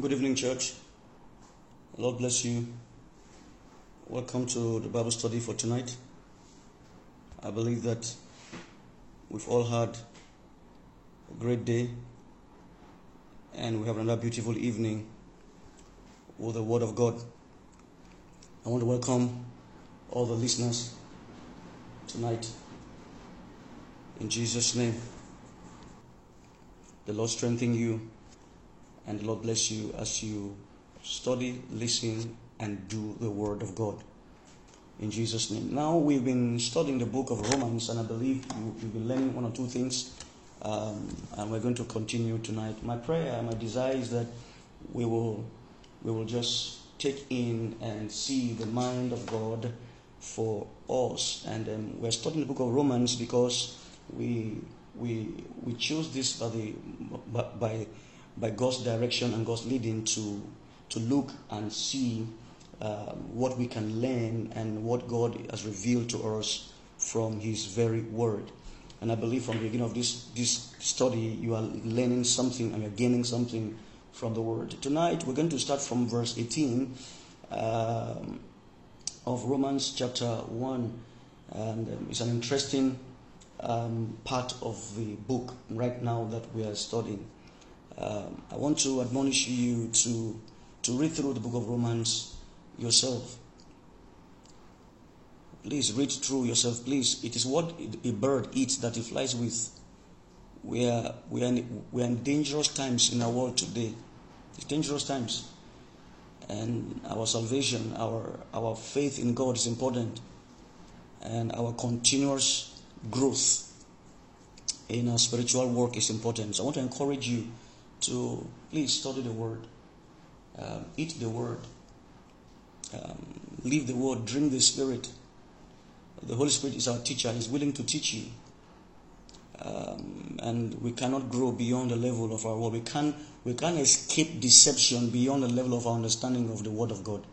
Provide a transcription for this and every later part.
Good evening, church. Lord bless you. Welcome to the Bible study for tonight. I believe that we've all had a great day and we have another beautiful evening with the Word of God. I want to welcome all the listeners tonight in Jesus' name. The Lord strengthen you and the Lord bless you as you study, listen, and do the Word of God. In Jesus' name. Now we've been studying the book of Romans, and I believe you, you've been learning one or two things, um, and we're going to continue tonight. My prayer, and my desire is that we will, we will just take in and see the mind of God for us. And um, we're studying the book of Romans because we we we choose this by the by by God's direction and God's leading to to look and see um, what we can learn and what God has revealed to us from His very Word. And I believe from the beginning of this this study, you are learning something and you're gaining something from the Word. Tonight, we're going to start from verse 18 um, of Romans chapter 1, and um, it's an interesting um, part of the book right now that we are studying. Um, I want to admonish you to, to read through the book of Romans yourself. Please read through yourself. Please, it is what a bird eats that it flies with. We are, we, are in, we are in dangerous times in our world today. It's dangerous times. And our salvation, our, our faith in God is important. And our continuous growth in our spiritual work is important. So I want to encourage you to please study the Word, um, eat the Word, um, live the Word, drink the Spirit. The Holy Spirit is our teacher, He's willing to teach you. Um, and we cannot grow beyond the level of our word. We can't, we can't escape deception beyond the level of our understanding of the Word of God.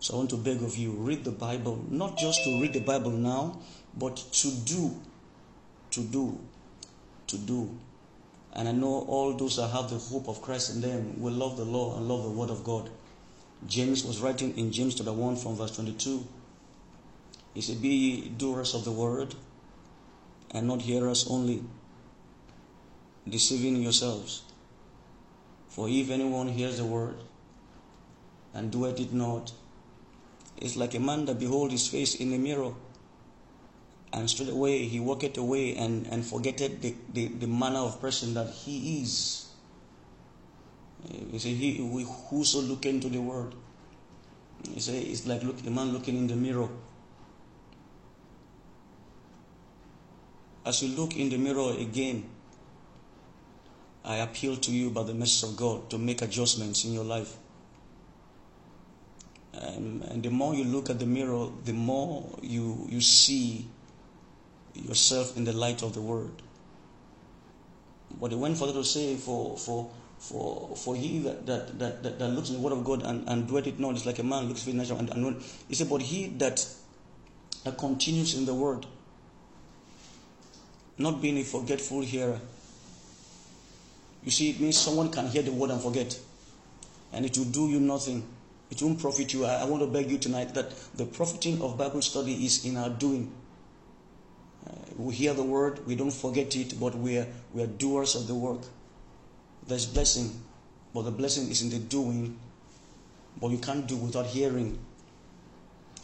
So I want to beg of you, read the Bible, not just to read the Bible now, but to do, to do, to do. And I know all those that have the hope of Christ in them will love the law and love the Word of God. James was writing in James chapter 1 from verse 22. He said, Be ye doers of the word and not hearers only, deceiving yourselves. For if anyone hears the word and doeth it not, it's like a man that behold his face in a mirror, and straight away he walketh away and, and forgetteth the, the, the manner of person that he is. You see, he whoso look into the world. You say it's like look a man looking in the mirror. As you look in the mirror again, I appeal to you by the message of God to make adjustments in your life. And, and the more you look at the mirror, the more you, you see yourself in the light of the word. But he went further to say, for, for, for, for he that, that, that, that, that looks in the word of God and, and doeth it not like a man looks for natural and, and he said, but he that, that continues in the word, not being a forgetful hearer. You see, it means someone can hear the word and forget. And it will do you nothing. It won't profit you. I, I want to beg you tonight that the profiting of Bible study is in our doing. Uh, we hear the word, we don't forget it, but we are, we are doers of the work. There's blessing, but the blessing is in the doing. But you can't do without hearing.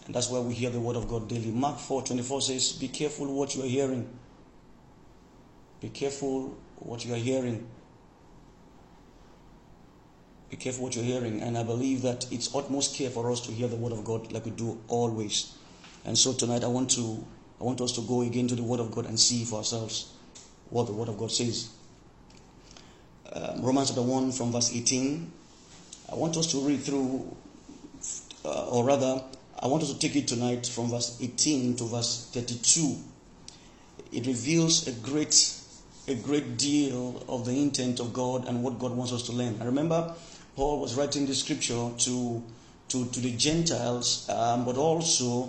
And that's why we hear the word of God daily. Mark 4 24 says, Be careful what you are hearing. Be careful what you are hearing. Be careful what you're hearing. And I believe that it's utmost care for us to hear the word of God like we do always. And so tonight I want to I want us to go again to the word of God and see for ourselves what the word of God says. Um, Romans chapter 1 from verse 18. I want us to read through, uh, or rather, I want us to take it tonight from verse 18 to verse 32. It reveals a great a great deal of the intent of God and what God wants us to learn. I remember Paul was writing the scripture to, to, to the Gentiles, um, but also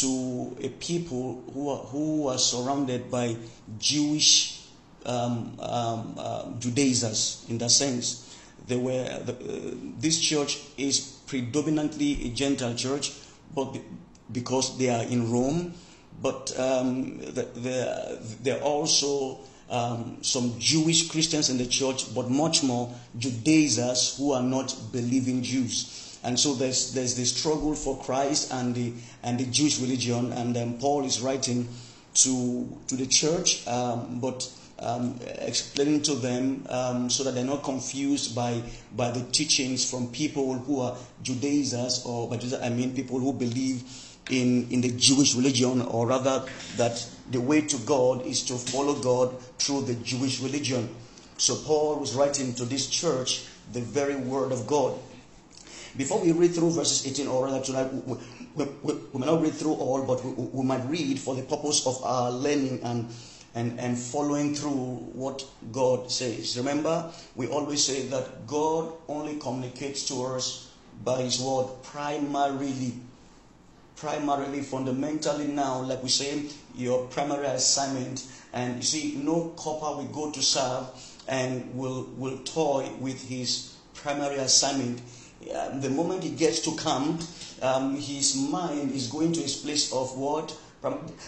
to a people who are, who are surrounded by Jewish um, um, uh, Judaizers in that sense. they were the, uh, this church is predominantly a Gentile church, but because they are in Rome, but um, there there are also um, some Jewish Christians in the church, but much more Judaizers who are not believing Jews. And so there's there's the struggle for Christ and the and the Jewish religion, and then Paul is writing to to the church, um, but um, explaining to them um, so that they're not confused by by the teachings from people who are Judaizers or by I mean people who believe in in the Jewish religion, or rather that the way to God is to follow God through the Jewish religion. So Paul was writing to this church the very word of God. Before we read through verses 18, or rather tonight, we, we, we, we may not read through all, but we, we might read for the purpose of our learning and and, and following through what God says. Remember, we always say that God only communicates to us by His word primarily. Primarily, fundamentally, now, like we say, your primary assignment. And you see, no corper will go to serve and will, will toy with his primary assignment. The moment he gets to camp, um, his mind is going to his place of what?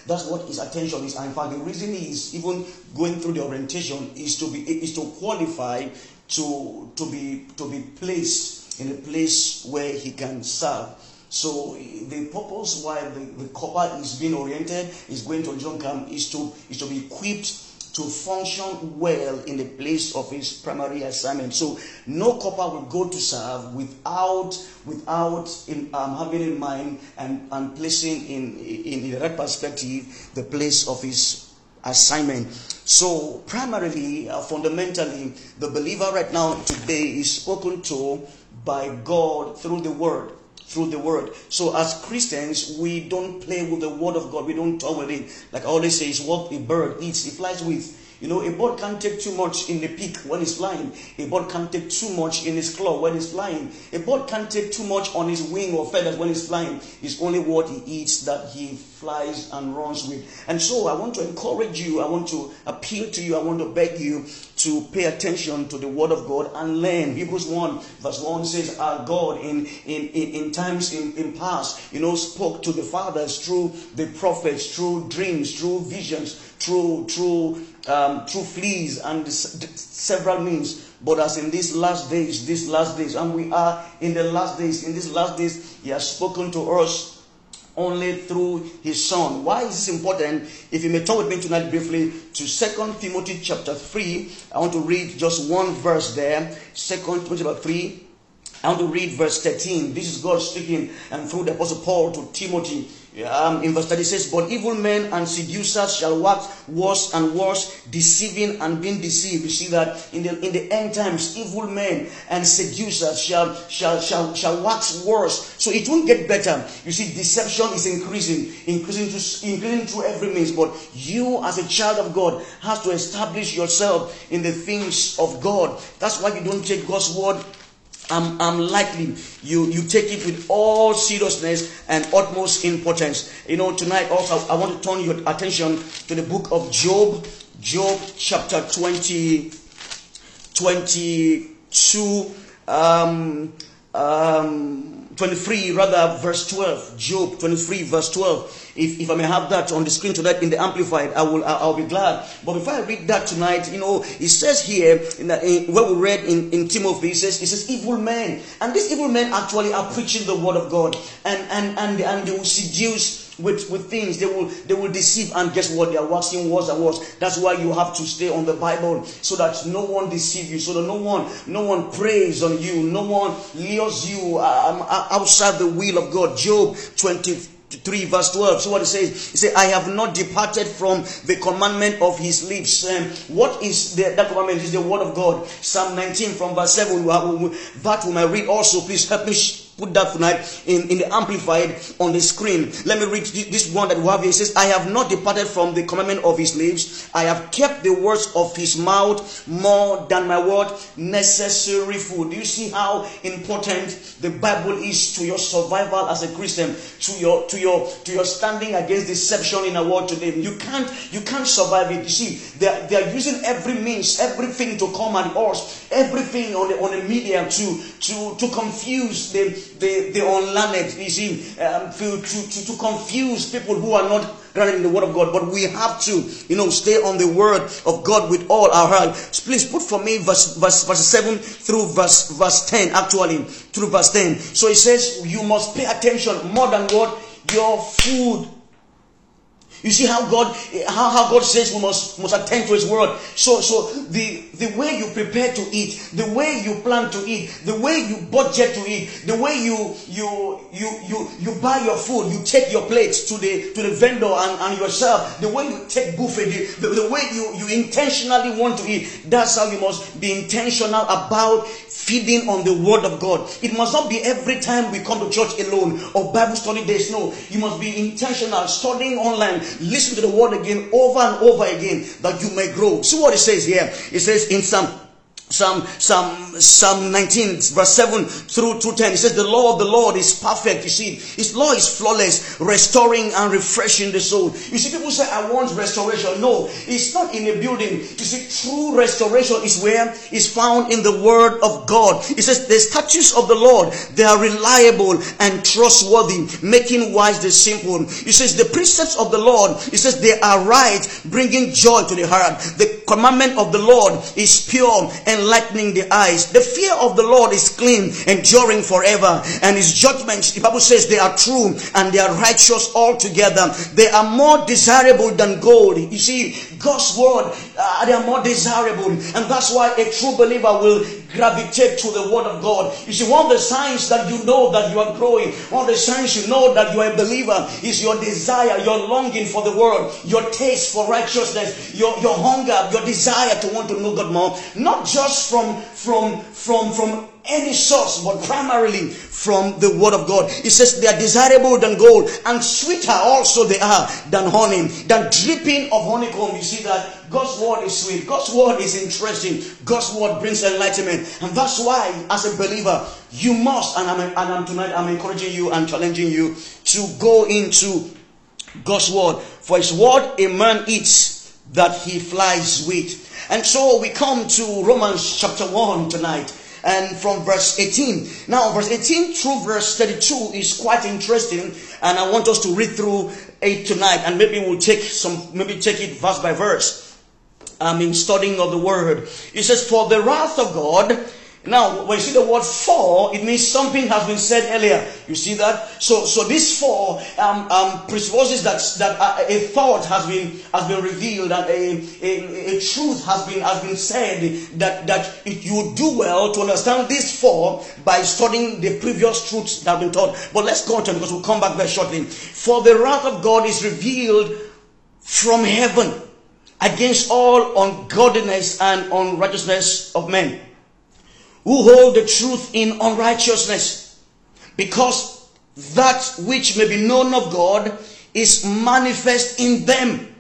That's what his attention is. And in fact, the reason he's even going through the orientation is to be is to qualify to to be to be placed in a place where he can serve. So the purpose why the, the corper is being oriented is going to John camp is to is to be equipped to function well in the place of his primary assignment. So no corper will go to serve without without in, um, having in mind and, and placing in, in the right perspective the place of his assignment. So primarily, uh, fundamentally, the believer right now today is spoken to by God through the word through the word. So as Christians, we don't play with the word of God. We don't talk with it. Like I always say, it's what a bird eats, it flies with. You know, a bird can't take too much in the beak when it's flying. A bird can't take too much in his claw when it's flying. A bird can't take too much on his wing or feathers when it's flying. It's only what he eats that he flies and runs with. And so I want to encourage you, I want to appeal to you, I want to beg you to pay attention to the word of God and learn. Hebrews 1 verse 1 says, Our God in, in, in, in times in, in past, you know, spoke to the fathers through the prophets, through dreams, through visions, through through um, through fleas and several means. But as in these last days, these last days, and we are in the last days, in these last days, He has spoken to us only through His Son. Why is this important? If you may talk with me tonight briefly to Second Timothy chapter 3, I want to read just one verse there. Second Timothy chapter 3. I want to read verse 13. This is God speaking and through the Apostle Paul to Timothy um, in verse 30 says, But evil men and seducers shall wax worse and worse, deceiving and being deceived. You see that in the in the end times, evil men and seducers shall shall shall shall wax worse. So it won't get better. You see, deception is increasing, increasing to increasing through every means. But you, as a child of God, has to establish yourself in the things of God. That's why you don't take God's word I'm, I'm likely you, you take it with all seriousness and utmost importance. You know, tonight also I want to turn your attention to the book of Job, Job chapter 20, 22, um, um, 23, rather, verse 12. Job 23, verse 12. If, if I may have that on the screen tonight in the Amplified, I will, I'll be glad. But before I read that tonight, you know, it says here, in, in what we read in, in Timothy, it says, it says evil men. And these evil men actually are preaching the word of God. And, and, and, and they will seduce with, with things. They will they will deceive and guess what? They are waxing worse and worse. That's why you have to stay on the Bible so that no one deceive you, so that no one no one preys on you, no one lures you um, outside the will of God. Job 20 3 verse 12 so what it says he said i have not departed from the commandment of his lips um, what is the, that commandment is the word of god psalm 19 from verse 7 that we might read also please help me put that tonight in, in the amplified on the screen. Let me read this one that we have here. It says, I have not departed from the commandment of his lips. I have kept the words of his mouth more than my word necessary food. Do you see how important the Bible is to your survival as a Christian, to your to your to your standing against deception in a world today? You can't you can't survive it. You see, they are, they are using every means, everything to come at us, everything on the on the media to to to confuse the the, the unlearned. You see, um, to, to to confuse people who are not grounded in the Word of God. But we have to, you know, stay on the Word of God with all our heart. Please put for me verse verse verse seven through verse verse ten. Actually, through verse ten. So it says you must pay attention more than what your food you see how God how, how God says we must must attend to his word. So so the the way you prepare to eat, the way you plan to eat, the way you budget to eat, the way you you you you you buy your food, you take your plates to the to the vendor and, and yourself, the way you take buffet, the, the way you, you intentionally want to eat, that's how you must be intentional about feeding on the word of God. It must not be every time we come to church alone or Bible study days. No, you must be intentional, studying online, listen to the word again over and over again that you may grow. See what it says here. It says in some Psalm, Psalm, Psalm 19, verse 7 through to 10. It says, The law of the Lord is perfect. You see, His law is flawless, restoring and refreshing the soul. You see, people say, I want restoration. No, it's not in a building. You see, true restoration is where it's found in the Word of God. It says, The statutes of the Lord, they are reliable and trustworthy, making wise the simple. It says, The precepts of the Lord, it says, they are right, bringing joy to the heart. The commandment of the Lord is pure and enlightening the eyes. The fear of the Lord is clean, enduring forever. And his judgments, the Bible says they are true and they are righteous altogether. They are more desirable than gold. You see, God's word, uh, they are more desirable. And that's why a true believer will gravitate to the word of God. You see, one of the signs that you know that you are growing, one of the signs you know that you are a believer is your desire, your longing for the word, your taste for righteousness, your, your hunger, your desire to want to know God more. Not just from, from, from, from any source, but primarily from the word of God. It says they are desirable than gold and sweeter also they are than honey, than dripping of honeycomb. You see that God's word is sweet. God's word is interesting. God's word brings enlightenment. And that's why, as a believer, you must, and I'm, and I'm tonight, I'm encouraging you and challenging you to go into God's word. For his word a man eats that he flies with. And so we come to Romans chapter 1 tonight and from verse 18. Now, verse 18 through verse 32 is quite interesting, and I want us to read through it tonight, and maybe we'll take some, maybe take it verse by verse. I mean, studying of the word. It says, For the wrath of God now, when you see the word for, it means something has been said earlier. You see that? So, so this for um, um, presupposes that that a, thought has been has been revealed and a, a, a, truth has been has been said that that you would do well to understand this for by studying the previous truths that have been taught. But let's go on because we'll come back very shortly. For the wrath of God is revealed from heaven against all ungodliness and unrighteousness of men who hold the truth in unrighteousness, because that which may be known of God is manifest in them.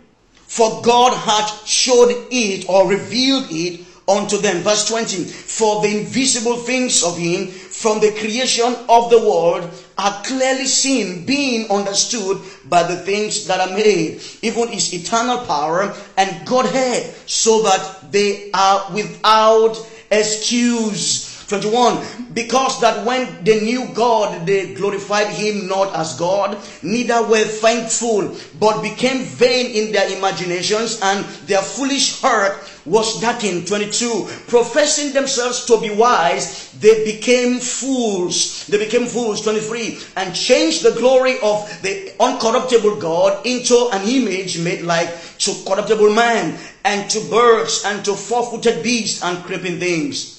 For God hath showed it or revealed it unto them. Verse 20. For the invisible things of him from the creation of the world are clearly seen, being understood by the things that are made, even his eternal power and Godhead, so that they are without excuse. 21 because that when they knew God they glorified him not as God neither were thankful but became vain in their imaginations and their foolish heart was darkened. 22 professing themselves to be wise they became fools. They became fools. 23 and changed the glory of the uncorruptible God into an image made like to corruptible man and to birds and to four-footed beasts and creeping things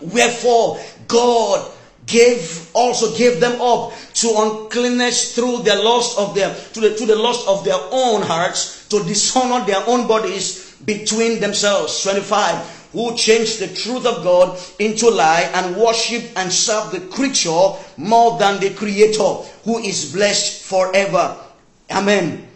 Wherefore God gave also gave them up to uncleanness through the lust of their to the to the lust of their own hearts to dishonor their own bodies between themselves 25 who changed the truth of God into lie and worship and serve the creature more than the creator who is blessed forever. Amen.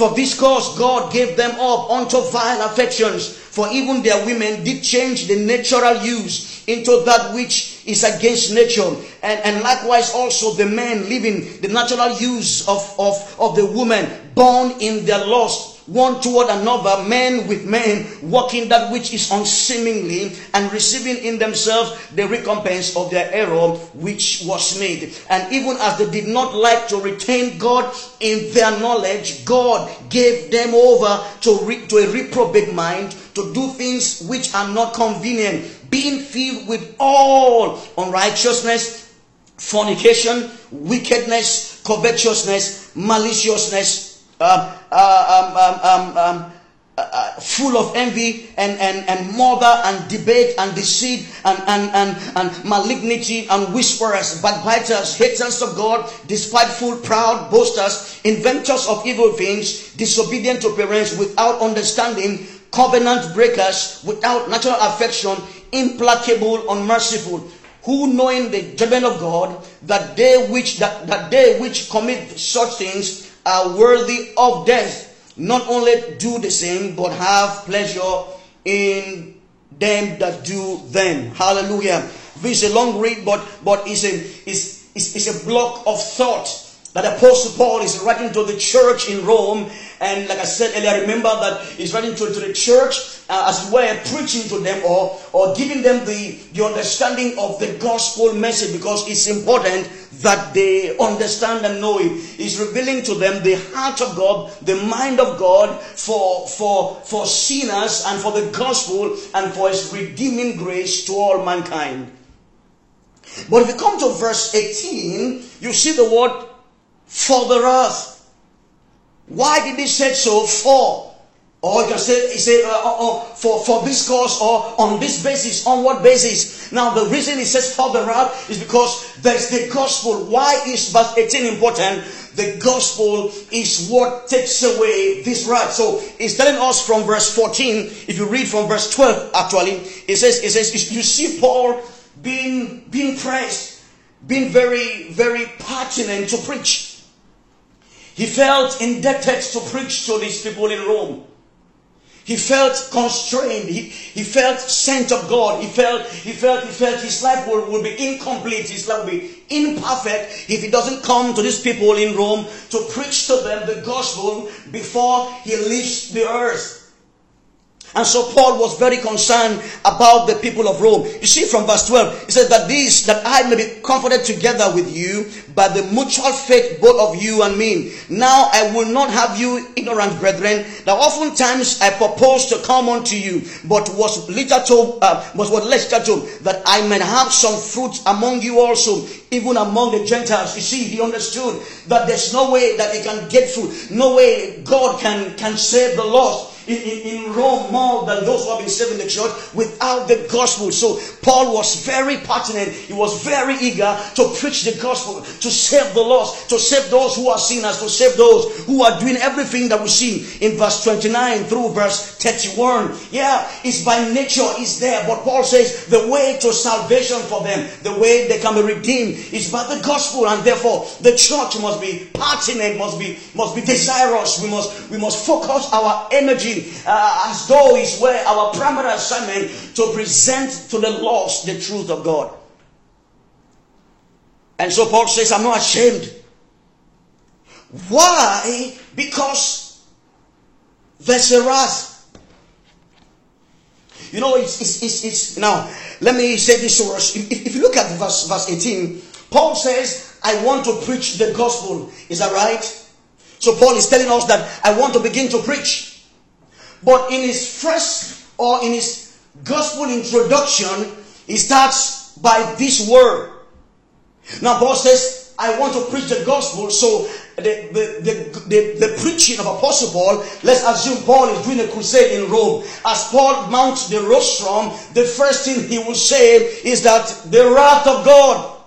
For this cause God gave them up unto vile affections, for even their women did change the natural use into that which is against nature. And, and likewise also the men living the natural use of, of, of the woman born in their lust one toward another, men with men, working that which is unseemly, and receiving in themselves the recompense of their error which was made. And even as they did not like to retain God in their knowledge, God gave them over to, re- to a reprobate mind to do things which are not convenient, being filled with all unrighteousness, fornication, wickedness, covetousness, maliciousness, um, uh, um, um, um, uh, uh, full of envy and, and, and murder and debate and deceit and, and, and, and malignity and whisperers, backbiters, haters of God, despiteful, proud, boasters, inventors of evil things, disobedient to parents without understanding, covenant breakers, without natural affection, implacable, unmerciful, who knowing the judgment of God, that they which that, that they which commit such things are worthy of death, not only do the same, but have pleasure in them that do them. Hallelujah. This is a long read, but but it's a it's, it's, it's a block of thought that Apostle Paul is writing to the church in Rome. And like I said earlier, remember that he's writing to, to the church uh, as were preaching to them or, or giving them the, the understanding of the gospel message because it's important that they understand and know it. He's revealing to them the heart of God, the mind of God for, for, for sinners and for the gospel and for his redeeming grace to all mankind. But if you come to verse 18, you see the word for the wrath. Why did he say so? For. Or you can say, say uh, uh, uh, for, for this cause or on this basis, on what basis? Now the reason he says for the wrath is because there's the gospel. Why is verse 18 important? The gospel is what takes away this wrath. So he's telling us from verse 14, if you read from verse 12 actually, it says, it says, you see Paul being, being pressed, being very, very pertinent to preach. He felt indebted to preach to these people in Rome. He felt constrained. He, he felt sent of God. He felt, he felt, he felt his life will be incomplete. His life will be imperfect if he doesn't come to these people in Rome to preach to them the gospel before he leaves the earth. And so Paul was very concerned about the people of Rome. You see from verse 12, he says that this, that I may be comforted together with you by the mutual faith both of you and me. Now I will not have you ignorant brethren, that oftentimes I proposed to come unto you, but was little to, uh, was what little to, that I may have some fruit among you also, even among the Gentiles. You see, he understood that there's no way that he can get fruit, no way God can, can save the lost in, in, Rome more than those who have been saved in the church without the gospel. So Paul was very pertinent. He was very eager to preach the gospel, to save the lost, to save those who are sinners, to save those who are doing everything that we see in verse 29 through verse 31. Yeah, it's by nature, it's there. But Paul says the way to salvation for them, the way they can be redeemed is by the gospel. And therefore the church must be pertinent, must be, must be desirous. We must, we must focus our energy uh, as though it's where our primary assignment to present to the lost the truth of God. And so Paul says, I'm not ashamed. Why? Because there's a. You know, it's, it's, it's, it's, now, let me say this to us. If, if you look at verse, verse 18, Paul says, I want to preach the gospel. Is that right? So Paul is telling us that I want to begin to preach. But in his first or in his gospel introduction, he starts by this word. Now, Paul says, I want to preach the gospel. So, the, the, the, the, preaching of Apostle Paul, let's assume Paul is doing a crusade in Rome. As Paul mounts the rostrum, the first thing he will say is that the wrath of God.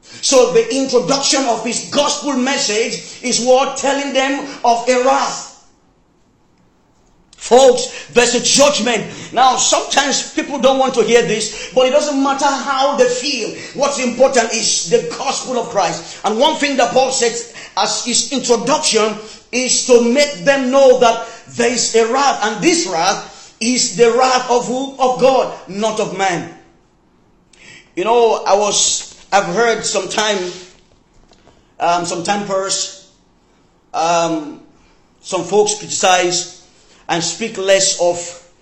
So the introduction of his gospel message is what telling them of a wrath. Folks, there's a judgment. Now, sometimes people don't want to hear this, but it doesn't matter how they feel. What's important is the gospel of Christ. And one thing that Paul says as his introduction is to make them know that there is a wrath, and this wrath is the wrath of who? Of God, not of man. You know, I was, I've heard sometime, um, some tempers, um, some folks criticize and speak less of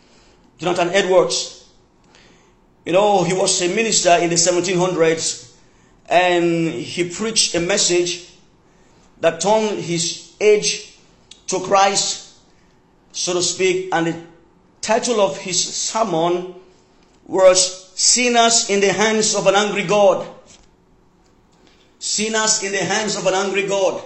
Jonathan Edwards. You know, he was a minister in the 1700s and he preached a message that turned his age to Christ, so to speak. And the title of his sermon was Sinners in the Hands of an Angry God. Sinners in the hands of an angry God.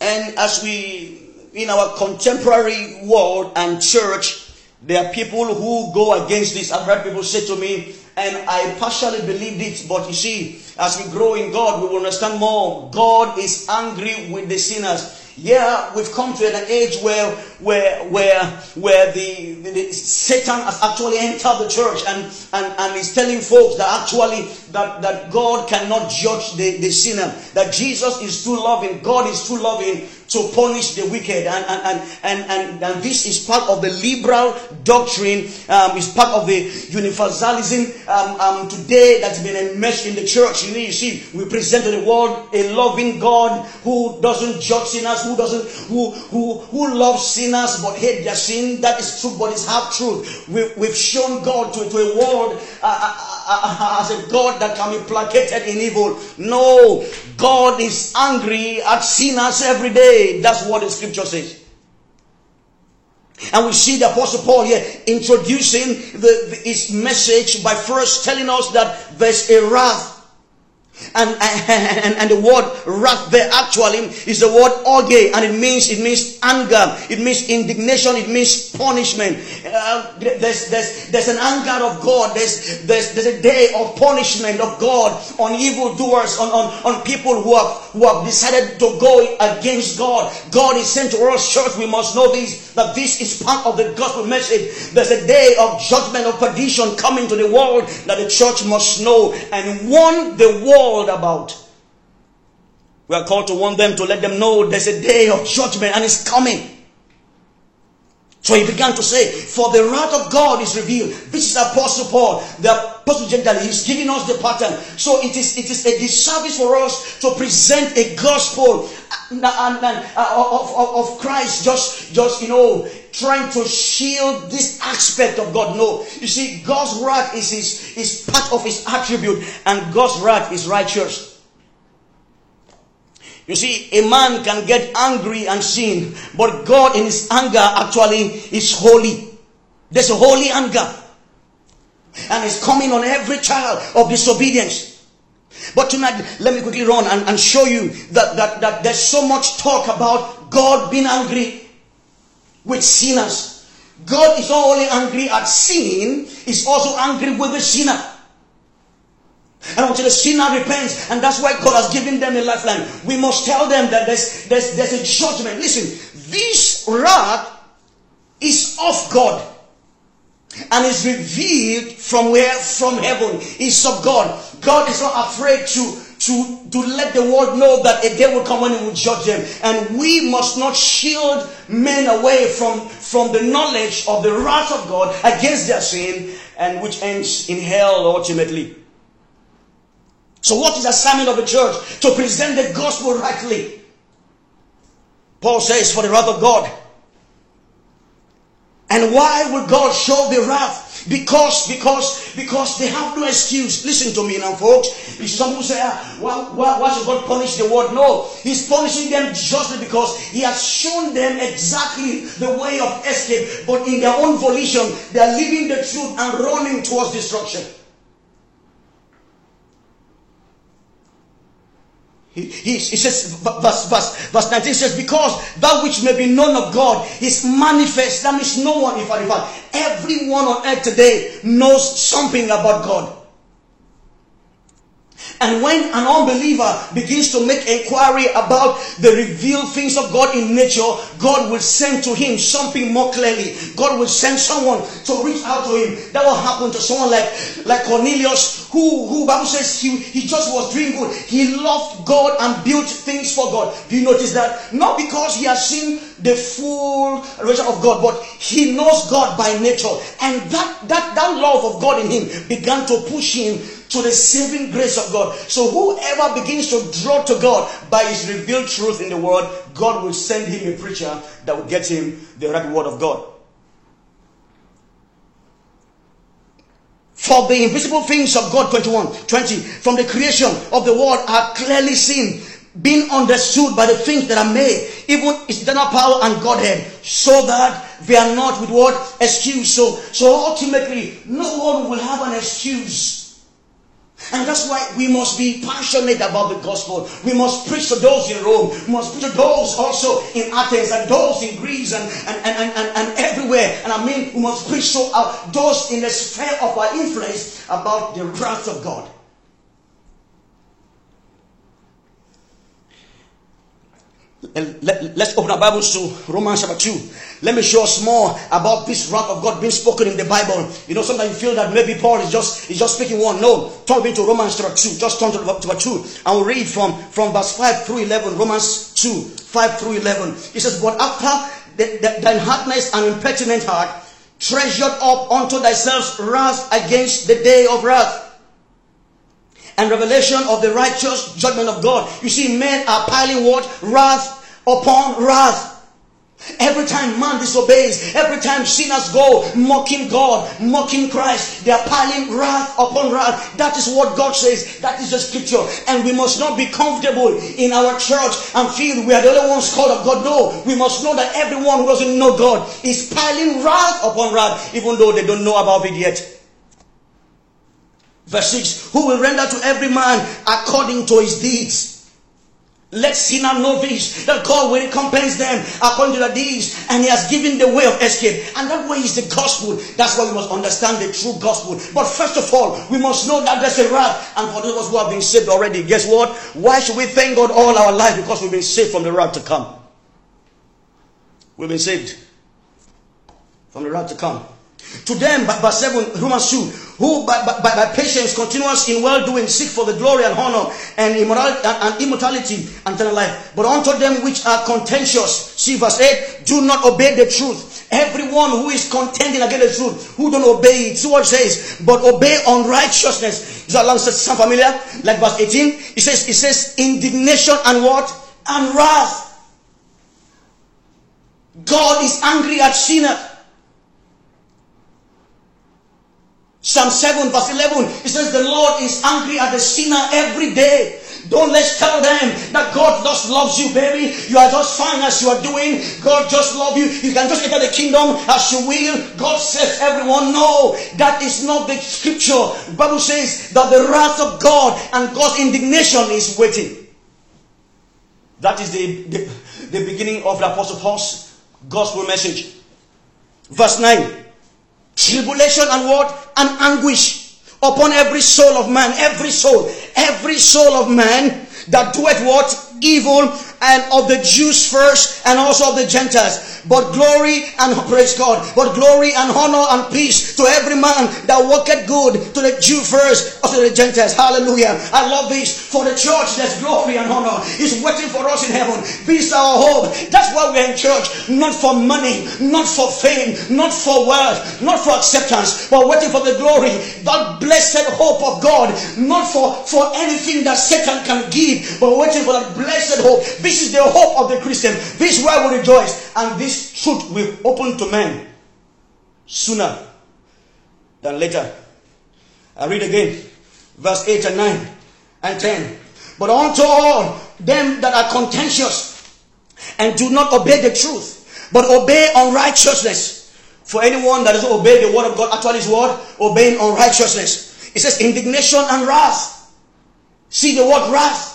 And as we in our contemporary world and church, there are people who go against this. I've heard people say to me, and I partially believed it, but you see, as we grow in God, we will understand more. God is angry with the sinners. Yeah, we've come to an age where where where where the, the, the, Satan has actually entered the church and, and, and is telling folks that actually that, that God cannot judge the, the sinner, that Jesus is too loving, God is too loving to punish the wicked. And, and, and, and, and, this is part of the liberal doctrine, um, part of the universalism um, um, today that's been enmeshed in the church. You see, we present to the world a loving God who doesn't judge sinners, who doesn't, who, who, who loves sinners but hate their sin. That is true, but it's half truth. We, we've shown God to, to a world uh, uh, uh, uh as a God that can be placated in evil. No, God is angry at sinners every day. That's what the scripture says. And we see the Apostle Paul here introducing the, the, his message by first telling us that there's a wrath and, and, and the word wrath there actually is the word orge, and it means it means anger, it means indignation, it means punishment. Uh, there's, there's, there's an anger of God, there's, there's, there's a day of punishment of God on evildoers, on, on, on people who have, who have decided to go against God. God is sent to our church. We must know this, that this is part of the gospel message. There's a day of judgment, of perdition coming to the world that the church must know and warn the world called about. We are called to warn them to let them know there's a day of judgment and it's coming. So he began to say, For the wrath of God is revealed. This is Apostle Paul, the Apostle Gentile. He's giving us the pattern. So it is it is a disservice for us to present a gospel uh, of, of, of Christ just, just, you know, trying to shield this aspect of God. No. You see, God's wrath is his is part of his attribute, and God's wrath is righteous. You see, a man can get angry and sin, but God in his anger actually is holy. There's a holy anger. And it's coming on every child of disobedience. But tonight, let me quickly run and, and show you that, that, that there's so much talk about God being angry with sinners. God is not only angry at sin, He's also angry with the sinner. And until the sinner repents, and that's why God has given them a lifeline. We must tell them that there's, there's, there's a judgment. Listen, this wrath is of God and is revealed from where? From heaven. It's of God. God is not afraid to to, to let the world know that a day will come when he will judge them. And we must not shield men away from, from the knowledge of the wrath of God against their sin, and which ends in hell ultimately. So, what is the assignment of the church? To present the gospel rightly. Paul says, For the wrath of God and why will God show the wrath? Because, because, because they have no excuse. Listen to me now, folks. If some people say, ah, why, why, why should God punish the world? No, He's punishing them justly because He has shown them exactly the way of escape. But in their own volition, they are leaving the truth and running towards destruction. He, he, he, says, verse, verse, verse 19 says, Because that which may be known of God is manifest. That means no one, in fact, in everyone on earth today knows something about God. And when an unbeliever begins to make inquiry about the revealed things of God in nature, God will send to him something more clearly. God will send someone to reach out to him. That will happen to someone like, like Cornelius, who, who Bible says he, he just was doing good. He loved God and built things for God. Do you notice that? Not because he has seen the full revelation of God, but he knows God by nature. And that, that, that love of God in him began to push him to the saving grace of God. So whoever begins to draw to God by his revealed truth in the word, God will send him a preacher that will get him the right word of God. For the invisible things of God, 21, 20, from the creation of the world are clearly seen, being understood by the things that are made, even its eternal power and Godhead, so that they are not with what excuse. So, so ultimately, no one will have an excuse and that's why we must be passionate about the gospel. We must preach to those in Rome. We must preach to those also in Athens and those in Greece and, and, and, and, and everywhere. And I mean, we must preach to uh, those in the sphere of our influence about the wrath of God. Let, us open our Bibles to Romans chapter 2. Let me show us more about this wrath of God being spoken in the Bible. You know, sometimes you feel that maybe Paul is just is just speaking one. No, turn me to Romans chapter 2. Just turn to chapter 2. And we'll read from, from verse 5 through 11. Romans 2, 5 through 11. It says, But after thine hardness and impertinent heart, treasured up unto thyself wrath against the day of wrath and revelation of the righteous judgment of God. You see, men are piling what? Wrath upon wrath. Every time man disobeys, every time sinners go mocking God, mocking Christ, they are piling wrath upon wrath. That is what God says. That is the scripture. And we must not be comfortable in our church and feel we are the only ones called of God. No, we must know that everyone who doesn't know God is piling wrath upon wrath, even though they don't know about it yet. Verse 6 Who will render to every man according to his deeds. Let sinner know this, that God will recompense them according to their deeds, and He has given the way of escape. And that way is the gospel. That's why we must understand the true gospel. But first of all, we must know that there's a wrath. And for those of us who have been saved already, guess what? Why should we thank God all our life? Because we've been saved from the wrath to come. We've been saved from the wrath to come. To them, by 7, Romans 2, who by, by, by patience, continuous in well doing, seek for the glory and honor and immorality and, and immortality and eternal life. But unto them which are contentious, see verse 8, do not obey the truth. Everyone who is contending against the truth, who don't obey it, see what it says, but obey unrighteousness. Is that sound familiar? Like verse 18, it says, it says indignation and what? And wrath. God is angry at sinners. Psalm 7 verse 11, it says the Lord is angry at the sinner every day. Don't let's tell them that God just loves you, baby. You are just fine as you are doing. God just love you. You can just enter the kingdom as you will. God saves everyone. No, that is not the scripture. The Bible says that the wrath of God and God's indignation is waiting. That is the, the, the beginning of the Apostle Paul's gospel message. Verse 9 tribulation and what? And anguish upon every soul of man, every soul, every soul of man that doeth what? Evil and of the Jews first and also of the Gentiles. But glory and praise God, but glory and honor and peace to every man that worketh good, to the Jew first, also the Gentiles. Hallelujah. I love this. For the church, there's glory and honor. It's waiting for us in heaven. Is our hope. That's why we're in church. Not for money, not for fame, not for wealth, not for acceptance, but waiting for the glory, that blessed hope of God. Not for, for anything that Satan can give, but waiting for that blessed hope. This is the hope of the Christian. This is why we rejoice. And this truth will open to men sooner than later. I read again, verse 8 and 9 and 10. But unto all them that are contentious and do not obey the truth, but obey unrighteousness. For anyone that doesn't obey the word of God, actually is what? Obeying unrighteousness. It says indignation and wrath. See the word wrath.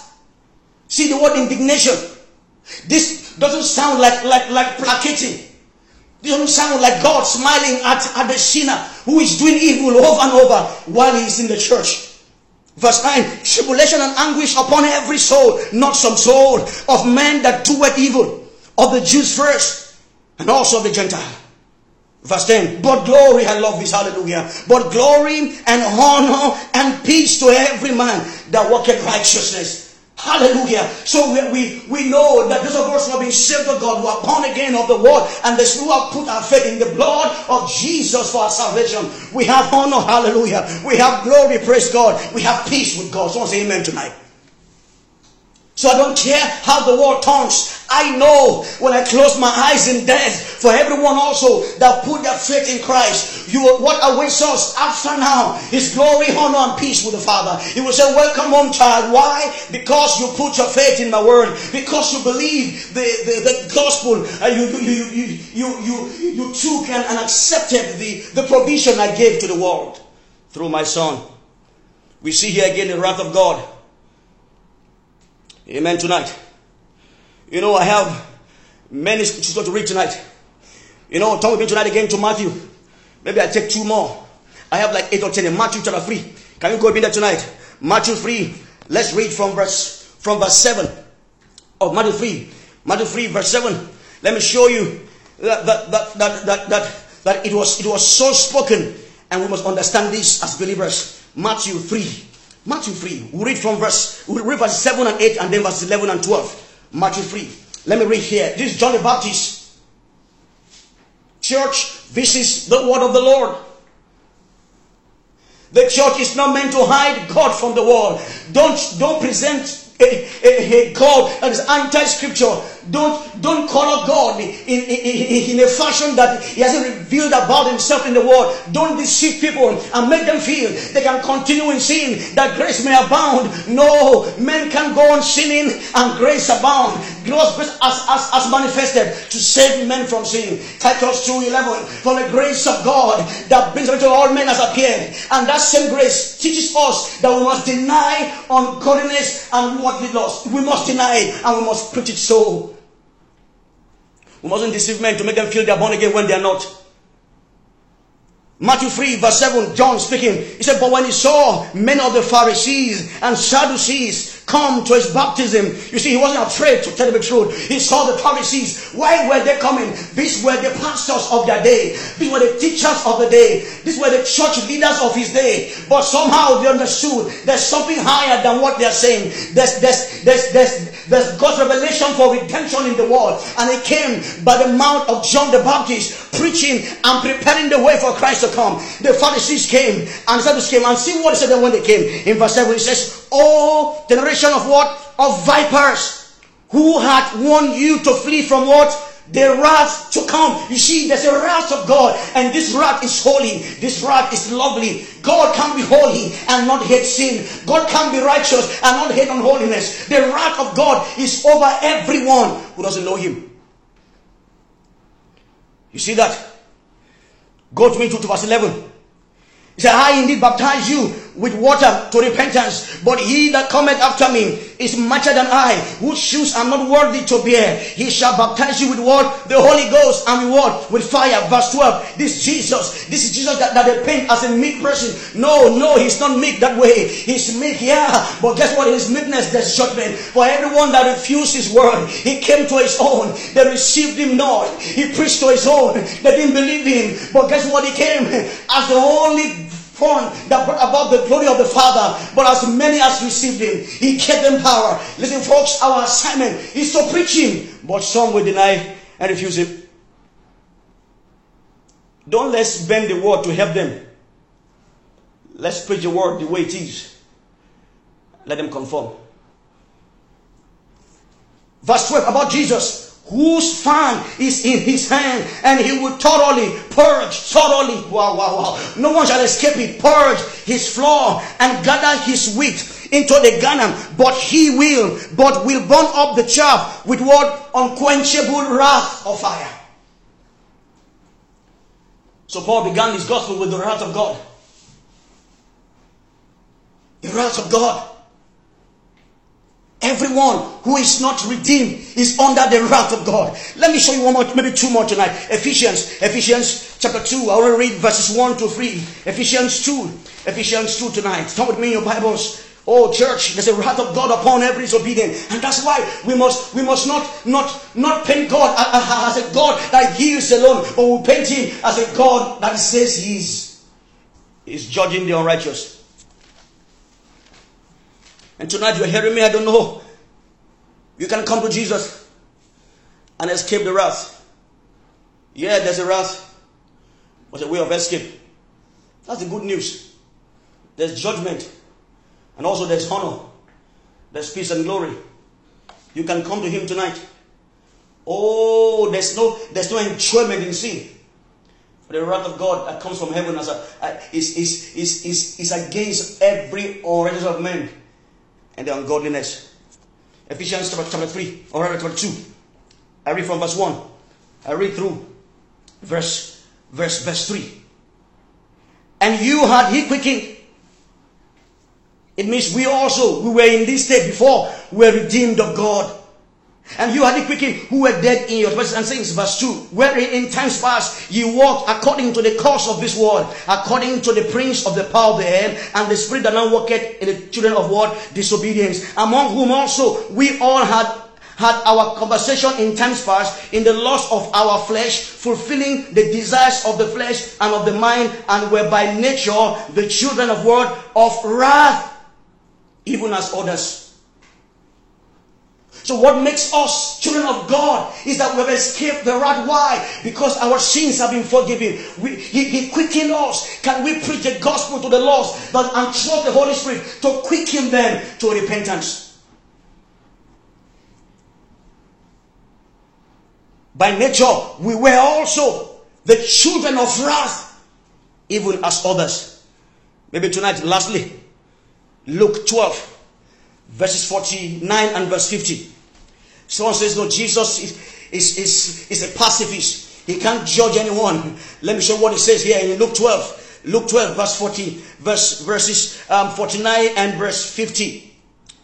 See the word indignation. This doesn't sound like, like, like placating. This doesn't sound like God smiling at, at the sinner who is doing evil over and over while he is in the church. Verse 9, tribulation and anguish upon every soul, not some soul of men that doeth evil, of the Jews first, and also of the Gentile. Verse 10, but glory, I love this, hallelujah. But glory and honor and peace to every man that worketh righteousness Hallelujah. So we, we, we know that those of us who have been saved of God, who are born again of the word, and this who have put our faith in the blood of Jesus for our salvation, we have honor. Hallelujah. We have glory. Praise God. We have peace with God. Someone say amen tonight. So I don't care how the world turns. I know when I close my eyes in death, for everyone also that put their faith in Christ, you what awaits us after now is glory, honor, and peace with the Father. He will say, Welcome home, child. Why? Because you put your faith in my word, because you believe the, the, the gospel, uh, you, you, you, you, you, you, took and, and accepted the, the provision I gave to the world through my son. We see here again the wrath of God Amen tonight. You know, I have many scriptures to read tonight. You know, turn with me tonight again to Matthew. Maybe I take two more. I have like eight or ten in Matthew chapter 3. Can you go in there tonight? Matthew 3. Let's read from verse from verse 7 of Matthew 3. Matthew 3, verse 7. Let me show you that that that that that, that, that it was it was so spoken, and we must understand this as believers. Matthew 3. Matthew 3. we read from verse, we read verse 7 and 8 and then verse 11 and 12. Matthew 3. Let me read here. This is John the Baptist. Church, this is the word of the Lord. The church is not meant to hide God from the world. Don't, don't present a, a, a God that is anti-scripture. Don't, don't call God in, in, in, in, a fashion that he hasn't revealed about himself in the world. Don't deceive people and make them feel they can continue in sin, that grace may abound. No, men can go on sinning and grace abound. God's Grace as, as, as manifested to save men from sin. Titus 2.11 For the grace of God that brings unto all men has appeared. And that same grace teaches us that we must deny ungodliness and We must deny it and we must preach it so. We mustn't deceive men to make them feel they're born again when they're not. Matthew 3, verse 7, John speaking, he said, But when he saw many of the Pharisees and Sadducees come to his baptism. You see, he wasn't afraid to tell the truth. He saw the Pharisees. Why were they coming? These were the pastors of their day. These were the teachers of the day. These were the church leaders of his day. But somehow they understood there's something higher than what they're saying. There's, there's, there's, there's, there's God's revelation for redemption in the world. And it came by the mouth of John the Baptist, preaching and preparing the way for Christ to come. The Pharisees came and the Sadducees came and see what he said when they came. In verse 7, he says, Oh, generation of what? Of vipers. Who had warned you to flee from what? The wrath to come. You see, there's a wrath of God, and this wrath is holy. This wrath is lovely. God can be holy and not hate sin. God can be righteous and not hate unholiness. The wrath of God is over everyone who doesn't know Him. You see that? Go to me to verse 11. He said, I indeed baptize you with water to repentance, but he that cometh after me is mightier than I, whose shoes I'm not worthy to bear. He shall baptize you with what? The Holy Ghost and with what? With fire. Verse 12. This Jesus, this is Jesus that, that they paint as a meek person. No, no, he's not meek that way. He's meek, yeah. But guess what? His meekness, there's judgment. For everyone that refused his word, he came to his own. They received him not. He preached to his own. They didn't believe him. But guess what? He came as the only that brought about the glory of the Father. But as many as received him, he gave them power. Listen, folks, our assignment is to preach him, but some will deny and refuse him. Don't let's bend the word to help them. Let's preach the word the way it is. Let them conform. Verse 12 about Jesus whose fan is in his hand, and he will thoroughly purge, thoroughly, wow, wow, wow. No one shall escape it. Purge his floor and gather his wheat into the garner, but he will, but will burn up the chaff with what? Unquenchable wrath of fire. So Paul began his gospel with the wrath of God. The wrath of God. Everyone who is not redeemed is under the wrath of God. Let me show you one more, maybe two more tonight. Ephesians, Ephesians chapter 2. I want to read verses 1 to 3. Ephesians 2. Ephesians 2 tonight. Come with me in your Bibles. Oh church, there's a wrath of God upon every disobedient. And that's why we must we must not not not paint God as a God that heals alone, but we paint him as a God that says he's is judging the unrighteous. And tonight you're hearing me, I don't know. You can come to Jesus and escape the wrath. Yeah, there's a wrath, but a way of escape. That's the good news. There's judgment and also there's honor, there's peace and glory. You can come to Him tonight. Oh, there's no there's no enjoyment in sin. For the wrath of God that comes from heaven as a, is, is, is, is, is against every unrighteousness of men and the ungodliness. Ephesians chapter, chapter 3, or chapter 2. I read from verse 1. I read through verse verse verse 3. And you had he quickened it means we also, we were in this state before, we were redeemed of God. And you are the quick who were dead in your trespasses and sins, verse 2. Where in times past you walked according to the course of this world, according to the prince of the power of the air, and the spirit that now worketh in the children of what? Disobedience. Among whom also we all had had our conversation in times past in the lust of our flesh, fulfilling the desires of the flesh and of the mind, and were by nature the children of what? Of wrath even as others. So what makes us children of God is that we have escaped the wrath. Why? Because our sins have been forgiven. We, he, he quickened us. Can we preach the gospel to the lost but, and trust the Holy Spirit to quicken them to repentance? By nature, we were also the children of wrath, even as others. Maybe tonight, lastly, Luke 12, verses 49 and verse 50. Someone says, No, Jesus is, is, is, is a pacifist. He can't judge anyone. Let me show what it says here in Luke 12. Luke 12, verse 40, verse, verses um, 49 and verse 50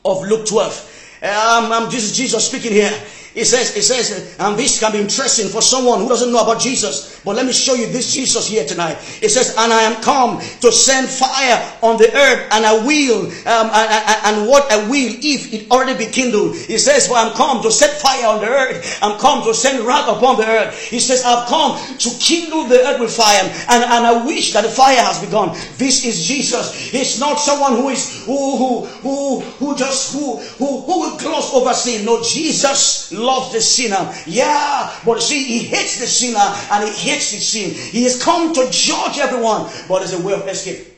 of Luke 12. Um, um, this is Jesus speaking here. It says, it says, and this can be interesting for someone who doesn't know about Jesus. But let me show you this Jesus here tonight. It says, and I am come to send fire on the earth, and I will, um, and, and, what I will, if it already be kindled. He says, for I'm come to set fire on the earth. I'm come to send wrath upon the earth. He says, I've come to kindle the earth with fire, and, and I wish that the fire has begun. This is Jesus. He's not someone who is who who who who just who who who will gloss over sin. No, Jesus loves the sinner. Yeah, but see, he hates the sinner and he hates the sin. He has come to judge everyone, but there's a way of escape.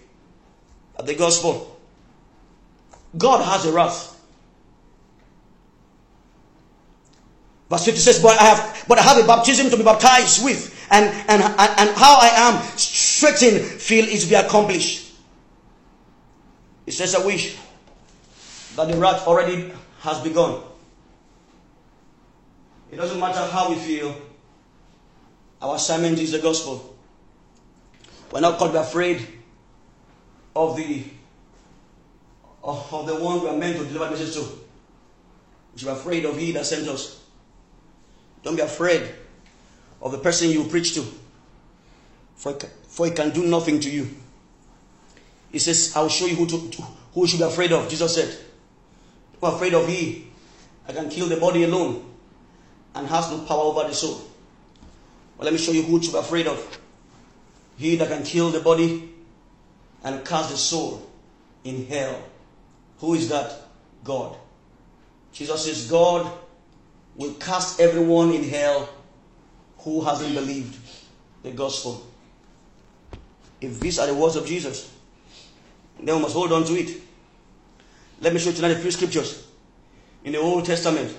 At the gospel, God has a wrath. Verse 50 says, But I have but I have a baptism to be baptized with, and and, and, and how I am straitened feel is to be accomplished. It says, I wish that the wrath already has begun. It doesn't matter how we feel. Our assignment is the gospel. We're not called to be afraid of the of the one we are meant to deliver message to. We should be afraid of he that sent us. Don't be afraid of the person you preach to, for for it can do nothing to you. He says, I will show you who, to, who you should be afraid of. Jesus said, I'm afraid of he. I can kill the body alone and has no power over the soul. Well, let me show you who to be afraid of. He that can kill the body and cast the soul in hell. Who is that? God. Jesus says, God will cast everyone in hell who hasn't believed the gospel. If these are the words of Jesus, then we must hold on to it. Let me show you tonight a few scriptures in the Old Testament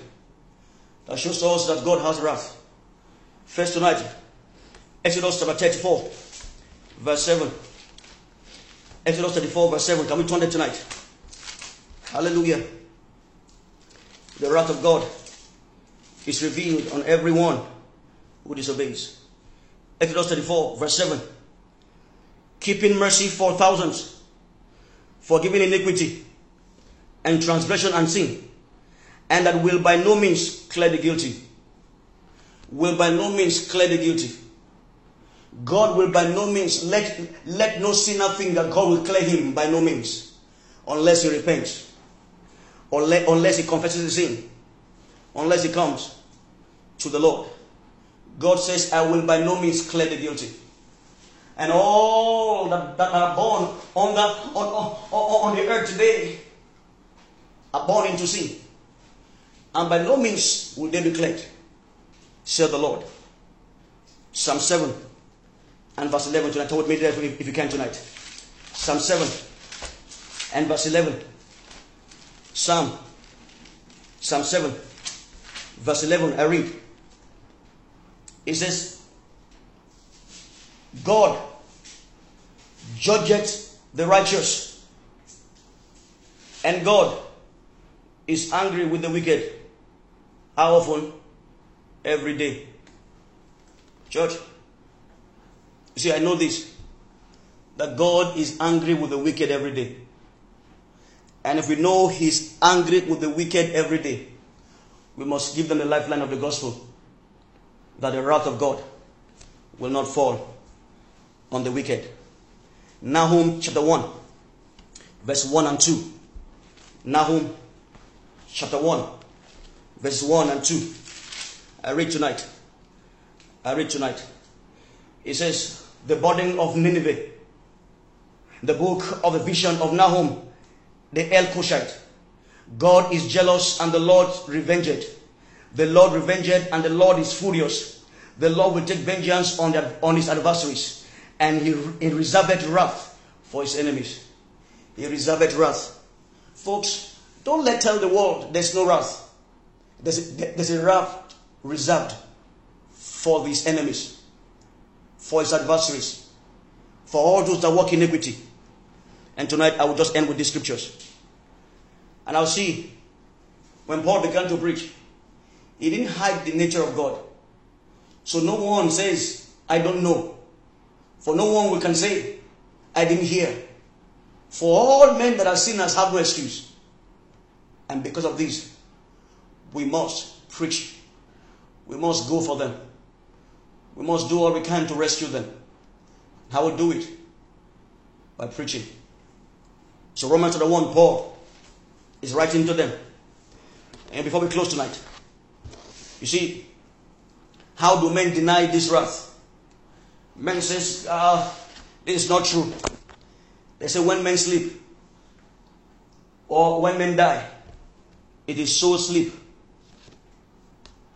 that shows us that God has wrath. First tonight, Exodus chapter 34, verse 7. Exodus 34, verse 7. Can we turn it tonight? Hallelujah. The wrath of God is revealed on everyone who disobeys. Exodus 34, verse 7. Keeping mercy for thousands, forgiving iniquity and transgression and sin and that will by no means clear the guilty. Will by no means clear the guilty. God will by no means let, let no sinner think that God will clear him by no means. unless he repents, unless unless he confesses his sin, unless he comes to the Lord. God says, I will by no means clear the guilty. And all that, that are born on the, on, on, on the earth today are born into sin. And by no means will they be cleared, said the Lord. Psalm 7 and verse 11 tonight. Hold me there if you can tonight. Psalm 7 and verse 11. Psalm. Psalm 7 verse 11. I read. It says, God judgeth the righteous, and God is angry with the wicked. How often? Every day. Church, you see, I know this that God is angry with the wicked every day. And if we know He's angry with the wicked every day, we must give them the lifeline of the gospel that the wrath of God will not fall on the wicked. Nahum chapter 1, verse 1 and 2. Nahum chapter 1, verse 1 and 2. I read tonight. I read tonight. It says, The burden of Nineveh, the book of the vision of Nahum, the Elkoshite. God is jealous and the Lord revenged. The Lord revenged and the Lord is furious. The Lord will take vengeance on, their, on his adversaries and he, he reserved wrath for his enemies. He reserved wrath. Folks, don't let tell the world there's no wrath. There's a, there's a wrath reserved for his enemies, for his adversaries, for all those that walk in iniquity. And tonight I will just end with these scriptures. And I'll see when Paul began to preach, he didn't hide the nature of God. So no one says, I don't know. For no one will can say, I didn't hear. For all men that are sinners have no excuse. And because of this, we must preach. We must go for them. We must do all we can to rescue them. How we do it? By preaching. So Romans chapter 1, Paul is writing to them. And before we close tonight, you see, how do men deny this wrath? Men says, uh, this is not true. They say when men sleep or when men die, it is soul sleep.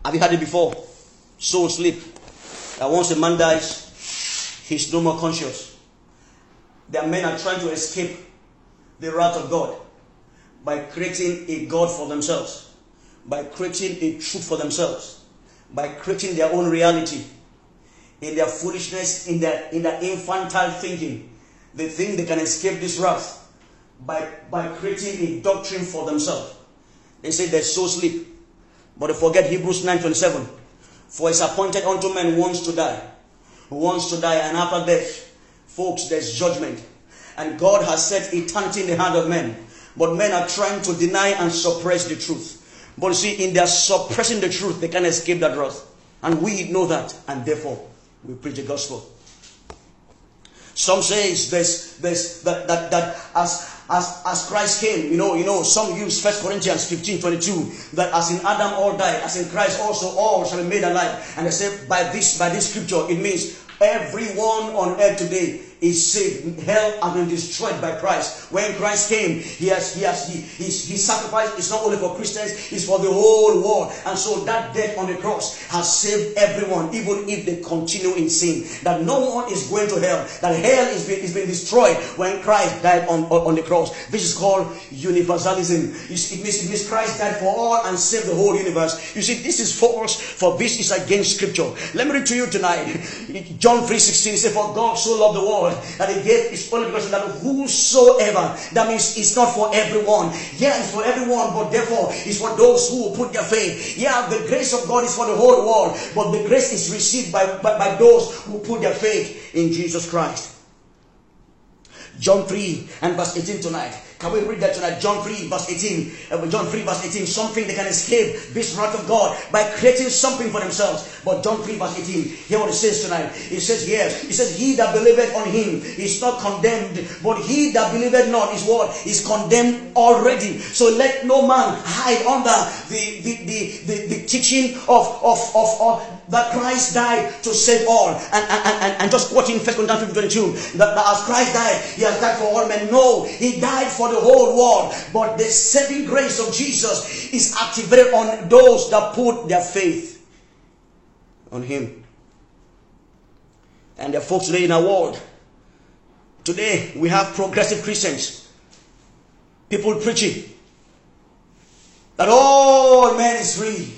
Have you heard it before? Soul sleep. That once a man dies, he's no more conscious. That men are trying to escape the wrath of God by creating a God for themselves, by creating a truth for themselves, by creating their own reality. In their foolishness, in their, in their infantile thinking, they think they can escape this wrath by, by creating a doctrine for themselves. They say they're so sleep. But they forget Hebrews 9.27. For it's appointed unto men once to die. Once to die, and after death, folks, there's judgment. And God has set eternity in the hand of men. But men are trying to deny and suppress the truth. But you see, in their suppressing the truth, they can escape that wrath. And we know that, and therefore we preach the gospel. Some says this, this that, that, that as as as Christ came, you know, you know, some use First Corinthians 15, 22, that as in Adam all died, as in Christ also all shall be made alive. And they say by this by this scripture, it means everyone on earth today is saved. Hell has been destroyed by Christ. When Christ came, he has he has he his, his sacrifice is not only for Christians, it's for the whole world. And so that death on the cross has saved everyone, even if they continue in sin. That no one is going to hell. That hell is being, is being destroyed when Christ died on, on, on the cross. This is called universalism. it means it means Christ died for all and saved the whole universe. You see, this is false, for this is against scripture. Let me read to you tonight. John 3:16 says, For God so loved the world that he gave his only because that whosoever that means it's not for everyone. Yeah it's for everyone but therefore it's for those who put their faith. Yeah the grace of god is for the whole world but the grace is received by, by, by those who put their faith in jesus christ. John 3 and verse 18 tonight Can we read that tonight? John 3, verse 18. Uh, John 3, verse 18. Something they can escape this wrath of God by creating something for themselves. But John 3, verse 18. Hear what it says tonight. It says Yes. it says, He that believeth on him is not condemned, but he that believeth not is what? Is condemned already. So let no man hide under the, the, the, the, the teaching of, of, of, of that Christ died to save all. And, and, and, and just quoting 1 Corinthians 22, that, that as Christ died, he has died for all men. No, he died for the whole world. But the saving grace of Jesus is activated on those that put their faith on him. And there are folks today in our world. Today we have progressive Christians. People preaching that all men is free.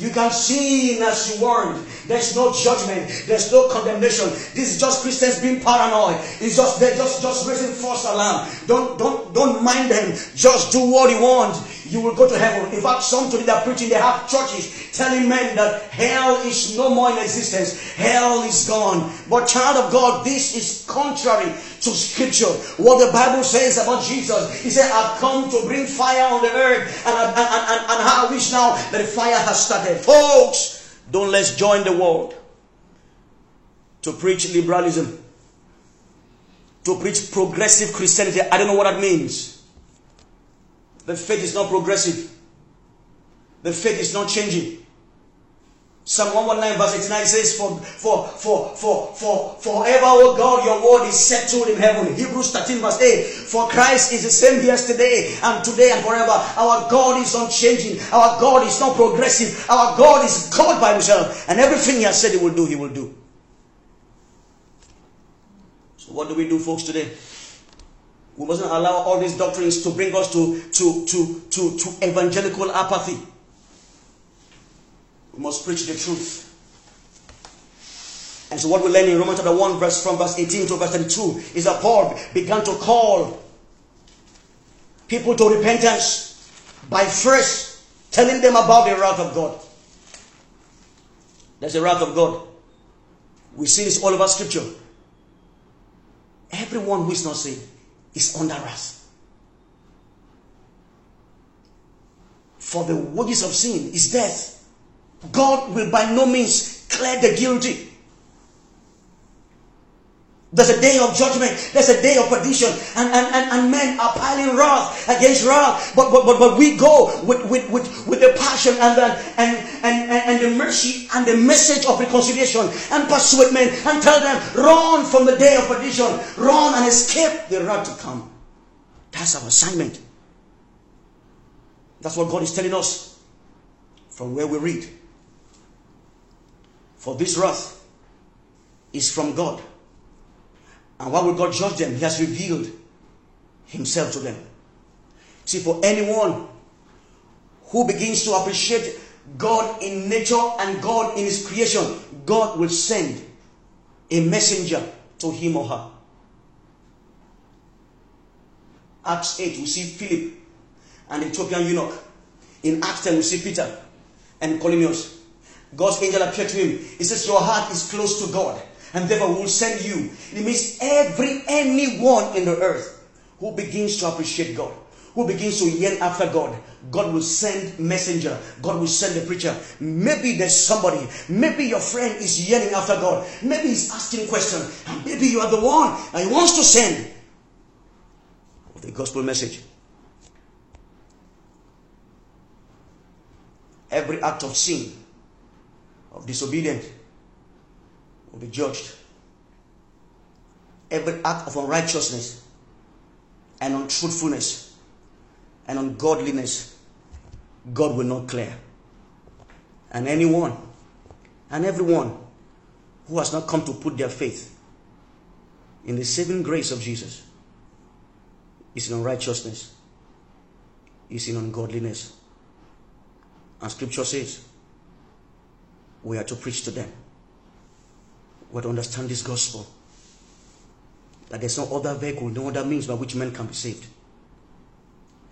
You can sin as you want. There's no judgment. There's no condemnation. This is just Christians being paranoid. It's just they're just just raising false alarm. Don't don't don't mind them. Just do what you want. You will go to heaven. In fact, some today are preaching. They have churches telling men that hell is no more in existence. Hell is gone. But child of God, this is contrary to scripture. What the Bible says about Jesus. He said, I've come to bring fire on the earth. And, and, and, and how I wish now that the fire has started. Folks, don't let's join the world to preach liberalism. To preach progressive Christianity. I don't know what that means. The faith is not progressive. The faith is not changing. Psalm 119 verse 89 says, For for for for for forever, O God, your word is settled in heaven. Hebrews 13 verse 8. For Christ is the same yesterday and today and forever. Our God is unchanging. Our God is not progressive. Our God is God by himself. And everything he has said he will do, he will do. So what do we do, folks, today? We mustn't allow all these doctrines to bring us to, to, to, to, to evangelical apathy. We must preach the truth. And so what we learn in Romans chapter 1, verse from verse 18 to verse 32 is that Paul began to call people to repentance by first telling them about the wrath of God. There's a wrath of God. We see this all over scripture. Everyone who is not saved is under wrath. For the wages of sin is death. God will by no means clear the guilty. There's a day of judgment. There's a day of perdition. And, and, and, and men are piling wrath against wrath. But, but, but, but we go with, with, with, with the passion and the, and, and, and, the mercy and the message of reconciliation and persuade men and tell them, run from the day of perdition. Run and escape the wrath to come. That's our assignment. That's what God is telling us from where we read. For this wrath is from God. And why will God judge them? He has revealed Himself to them. See, for anyone who begins to appreciate God in nature and God in His creation, God will send a messenger to him or her. Acts 8, we see Philip and Ethiopian eunuch. In Acts 10, we see Peter and Cornelius. God's angel appeared to him. He says, Your heart is close to God, and therefore will send you. It means every anyone in the earth who begins to appreciate God, who begins to yearn after God, God will send messenger. God will send a preacher. Maybe there's somebody. Maybe your friend is yearning after God. Maybe he's asking questions. And maybe you are the one and he wants to send the gospel message. Every act of sin of disobedience will be judged. Every act of unrighteousness and untruthfulness and ungodliness, God will not clear. And anyone and everyone who has not come to put their faith in the saving grace of Jesus is in unrighteousness, is in ungodliness. And scripture says, we are to preach to them. To understand this gospel. That there's no other vehicle, no other means by which men can be saved.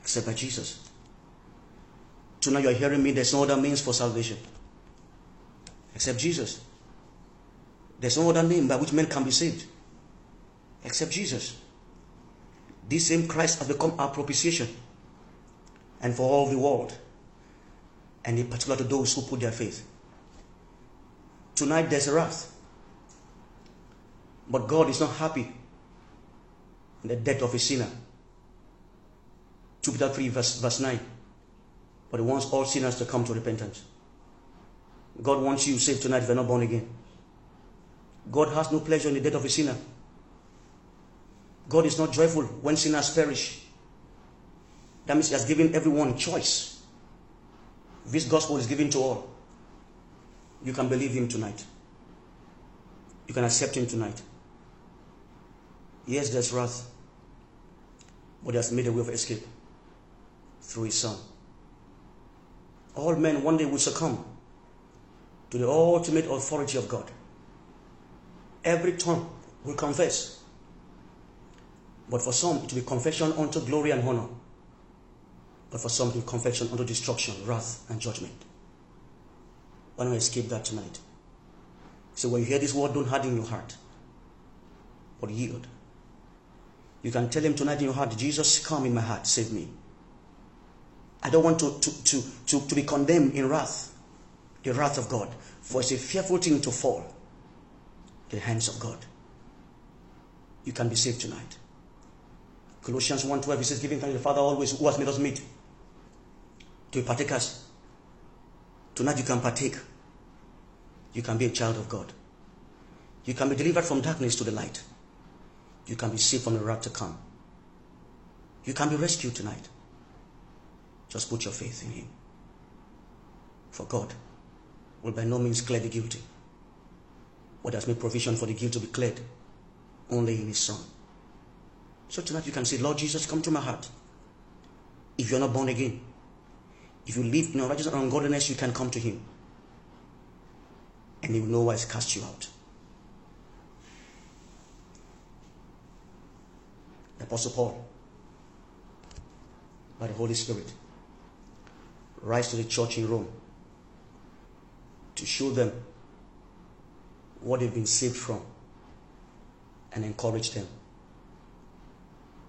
Except by Jesus. Tonight you are hearing me, there's no other means for salvation. Except Jesus. There's no other name by which men can be saved. Except Jesus. This same Christ has become our propitiation and for all the world, and in particular to those who put their faith. Tonight there's a wrath. But God is not happy in the death of a sinner. 2 Peter 3, verse, verse 9. But he wants all sinners to come to repentance. God wants you saved tonight if you're not born again. God has no pleasure in the death of a sinner. God is not joyful when sinners perish. That means He has given everyone choice. This gospel is given to all. You can believe Him tonight. You can accept Him tonight. Yes, there's wrath, but He has made a way of escape through His Son. All men one day will succumb to the ultimate authority of God. Every tongue will confess. But for some, it will be confession unto glory and honor. But for some, it will be confession unto destruction, wrath, and judgment. Why don't we escape that tonight? So when you hear this word, don't harden your heart, but yield. You can tell him tonight in your heart, Jesus, come in my heart, save me. I don't want to, to, to, to, to be condemned in wrath, the wrath of God. For it's a fearful thing to fall the hands of God. You can be saved tonight. Colossians 1.12, he says, giving thanks to the Father always who has made us meet to be partakers. Tonight you can partake. You can be a child of God. You can be delivered from darkness to the light. You can be saved from the wrath to come. You can be rescued tonight. Just put your faith in Him. For God will by no means clear the guilty, but has made provision for the guilty to be cleared only in His Son. So tonight you can say, Lord Jesus, come to my heart. If you're not born again, if you live in unrighteousness and ungodliness, you can come to Him. And He will no wise cast you out. Apostle Paul, by the Holy Spirit, writes to the church in Rome to show them what they've been saved from and encourage them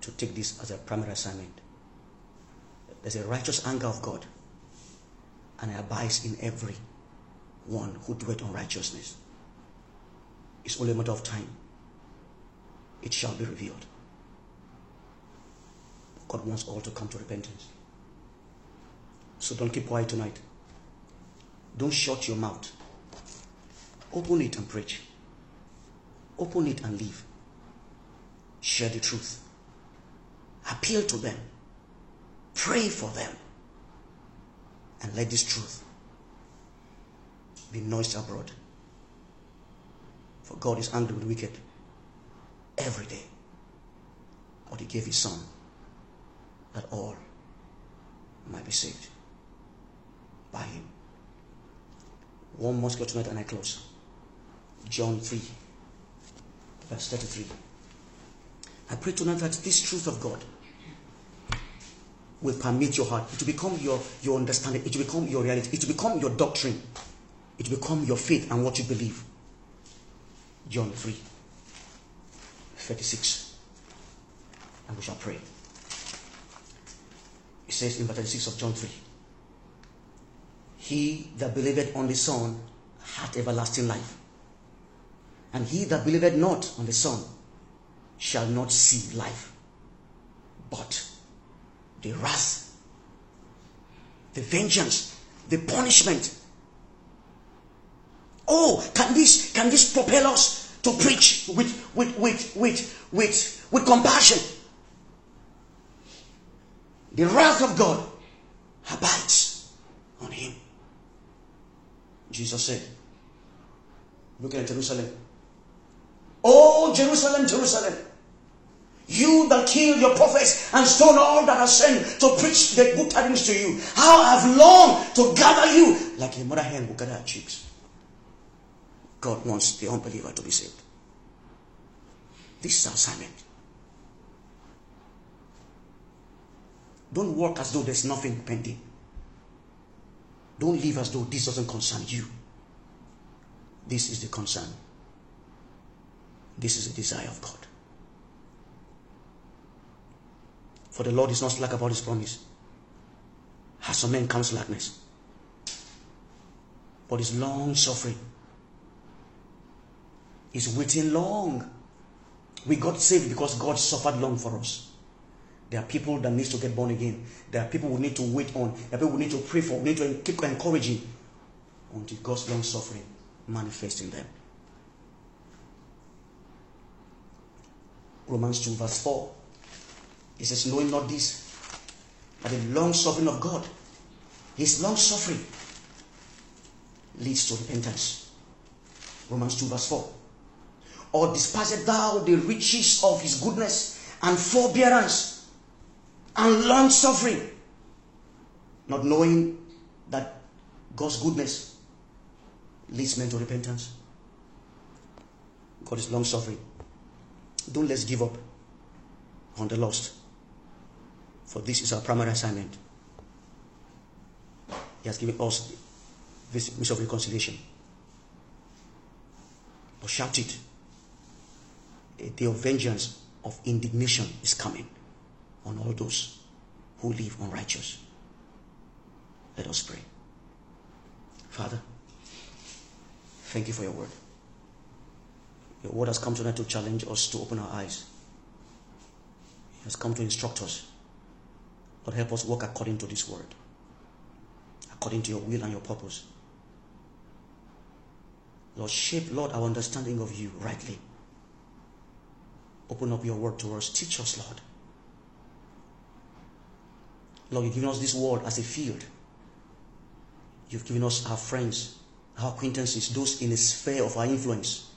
to take this as a primary assignment. There's a righteous anger of God, and it abides in every one who dwelt on righteousness. It's only a matter of time. It shall be revealed. God wants all to come to repentance. So don't keep quiet tonight. Don't shut your mouth. Open it and preach. Open it and live. Share the truth. Appeal to them. Pray for them. And let this truth be noised abroad. For God is angry with the wicked every day. But He gave His Son that all might be saved by Him. One more go tonight and I close. John 3, verse 33. I pray tonight that this truth of God will permeate your heart. It will become your, your understanding. It will become your reality. It will become your doctrine. It will become your faith and what you believe. John 3, 36. And we shall pray. Says in verse 36 of John 3 He that believeth on the Son hath everlasting life. And he that believeth not on the Son shall not see life, but the wrath, the vengeance, the punishment. Oh, can this can this propel us to preach with with with with with, with compassion? The wrath of God abides on him. Jesus said, Look at Jerusalem. Oh, Jerusalem, Jerusalem. You that kill your prophets and stone all that are sent to preach the good tidings to you. How I've longed to gather you like a mother hen will gather her chicks. God wants the unbeliever to be saved. This is our assignment. Don't work as though there's nothing pending. Don't live as though this doesn't concern you. This is the concern. This is the desire of God. For the Lord is not slack about his promise. Has some men come slackness. But is long suffering. Is waiting long. We got saved because God suffered long for us. There are people that needs to get born again. There are people we need to wait on. There are people we need to pray for. We need to keep encouraging until God's long suffering manifests in them. Romans 2, verse 4. It says, Knowing not this, but the long suffering of God, his long suffering leads to repentance. Romans 2, verse 4. Or despised thou the riches of his goodness and forbearance and long suffering, not knowing that God's goodness leads men to repentance? God is long suffering. Don't let's give up on the lost. For this is our primary assignment. He has given us this mission of reconciliation. But shout it. A day of vengeance, of indignation is coming on all those who live unrighteous. Let us pray. Father, thank you for your word. Your word has come tonight to challenge us to open our eyes. It has come to instruct us. Lord, help us walk according to this word, according to your will and your purpose. Lord, shape, Lord, our understanding of you rightly. Open up your word to us. Teach us, Lord. Lord, you've given us this world as a field. You've given us our friends, our acquaintances, those in the sphere of our influence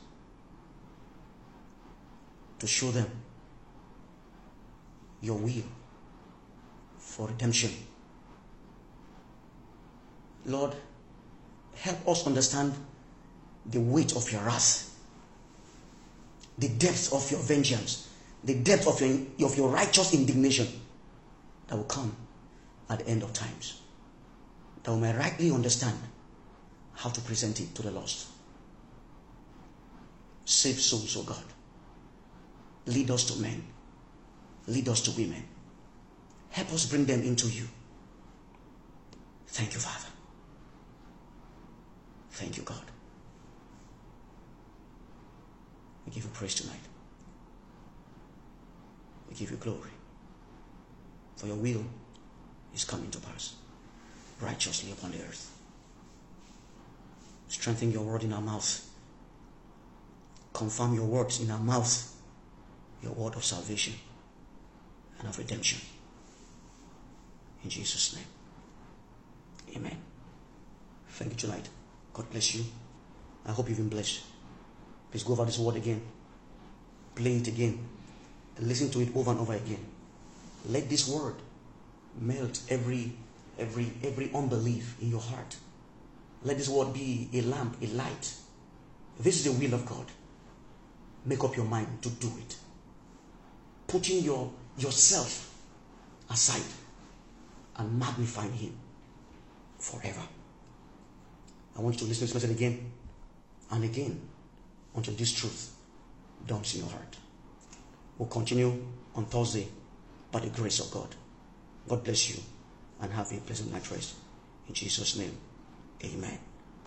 to show them your will for redemption. Lord, help us understand the weight of your wrath, the depth of your vengeance, the depth of your, of your righteous indignation that will come at the end of times. That we may rightly understand how to present it to the lost. Save souls, O oh God. Lead us to men. Lead us to women. Help us bring them into you. Thank you, Father. Thank you, God. We give you praise tonight. We give you glory. For your will is coming to pass righteously upon the earth. Strengthen your word in our mouth. Confirm your words in our mouth your word of salvation and of redemption. In Jesus' name. Amen. Thank you tonight. God bless you. I hope you've been blessed. Please go over this word again. Play it again. Listen to it over and over again. Let this word melt every every every unbelief in your heart. Let this word be a lamp, a light. This is the will of God. Make up your mind to do it putting your yourself aside and magnifying him forever. I want you to listen to this message again and again until this truth dawns in your heart. We'll continue on Thursday by the grace of God. God bless you and have a pleasant night rest. In Jesus' name, amen.